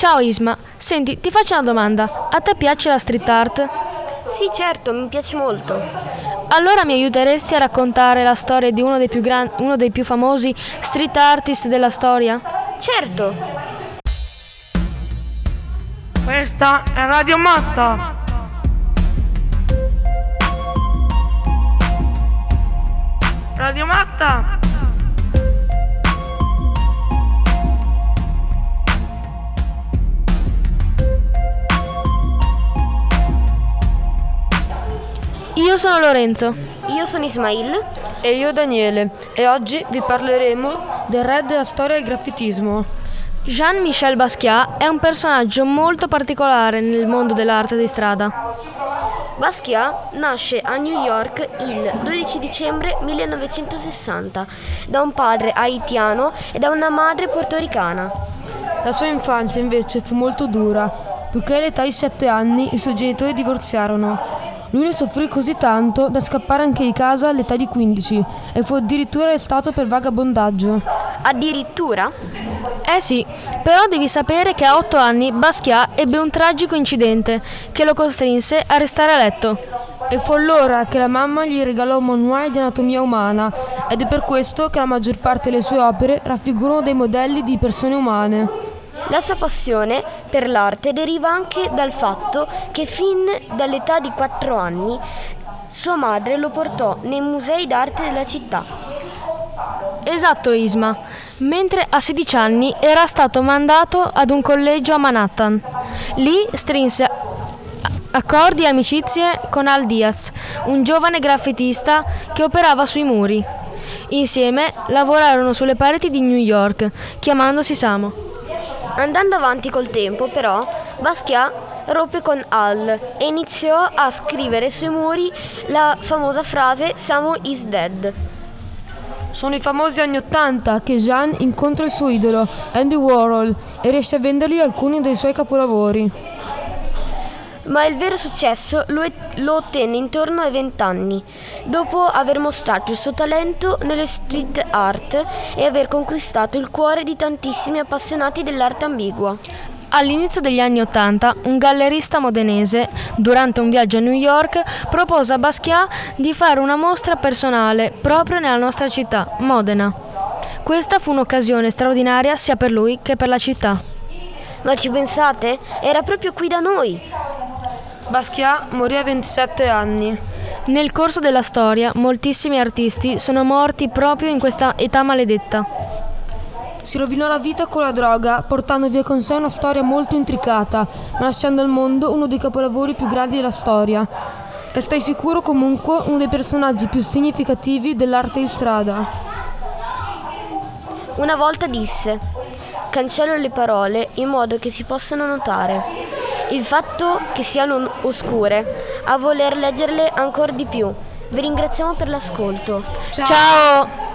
Ciao Isma, senti, ti faccio una domanda. A te piace la street art? Sì, certo, mi piace molto. Allora mi aiuteresti a raccontare la storia di uno dei più, gran- uno dei più famosi street artist della storia? Certo. Questa è Radio Matta. Radio Matta. Io sono Lorenzo. Io sono Ismail. E io Daniele e oggi vi parleremo del re della storia del graffitismo. Jean-Michel Basquiat è un personaggio molto particolare nel mondo dell'arte di strada. Basquiat nasce a New York il 12 dicembre 1960 da un padre haitiano e da una madre portoricana. La sua infanzia invece fu molto dura, poiché all'età di 7 anni i suoi genitori divorziarono. Lui ne soffrì così tanto da scappare anche di casa all'età di 15 e fu addirittura arrestato per vagabondaggio. Addirittura? Eh sì, però devi sapere che a 8 anni Basquiat ebbe un tragico incidente che lo costrinse a restare a letto. E fu allora che la mamma gli regalò un manuale di anatomia umana ed è per questo che la maggior parte delle sue opere raffigurano dei modelli di persone umane. La sua passione per l'arte deriva anche dal fatto che fin dall'età di 4 anni sua madre lo portò nei musei d'arte della città. Esatto Isma, mentre a 16 anni era stato mandato ad un collegio a Manhattan. Lì strinse accordi e amicizie con Al Diaz, un giovane graffitista che operava sui muri. Insieme lavorarono sulle pareti di New York, chiamandosi Samo. Andando avanti col tempo, però, Basquiat ruppe con Al e iniziò a scrivere sui muri la famosa frase Samo is dead. Sono i famosi anni Ottanta che Jean incontra il suo idolo, Andy Warhol, e riesce a vendergli alcuni dei suoi capolavori. Ma il vero successo lo, lo ottenne intorno ai vent'anni, dopo aver mostrato il suo talento nelle street art e aver conquistato il cuore di tantissimi appassionati dell'arte ambigua. All'inizio degli anni Ottanta, un gallerista modenese, durante un viaggio a New York, propose a Basquiat di fare una mostra personale proprio nella nostra città, Modena. Questa fu un'occasione straordinaria sia per lui che per la città. Ma ci pensate? Era proprio qui da noi. Basquiat morì a 27 anni. Nel corso della storia, moltissimi artisti sono morti proprio in questa età maledetta. Si rovinò la vita con la droga, portando via con sé una storia molto intricata, ma lasciando al mondo uno dei capolavori più grandi della storia. E stai sicuro comunque uno dei personaggi più significativi dell'arte di strada. Una volta disse, cancello le parole in modo che si possano notare. Il fatto che siano oscure, a voler leggerle ancora di più. Vi ringraziamo per l'ascolto. Ciao. Ciao.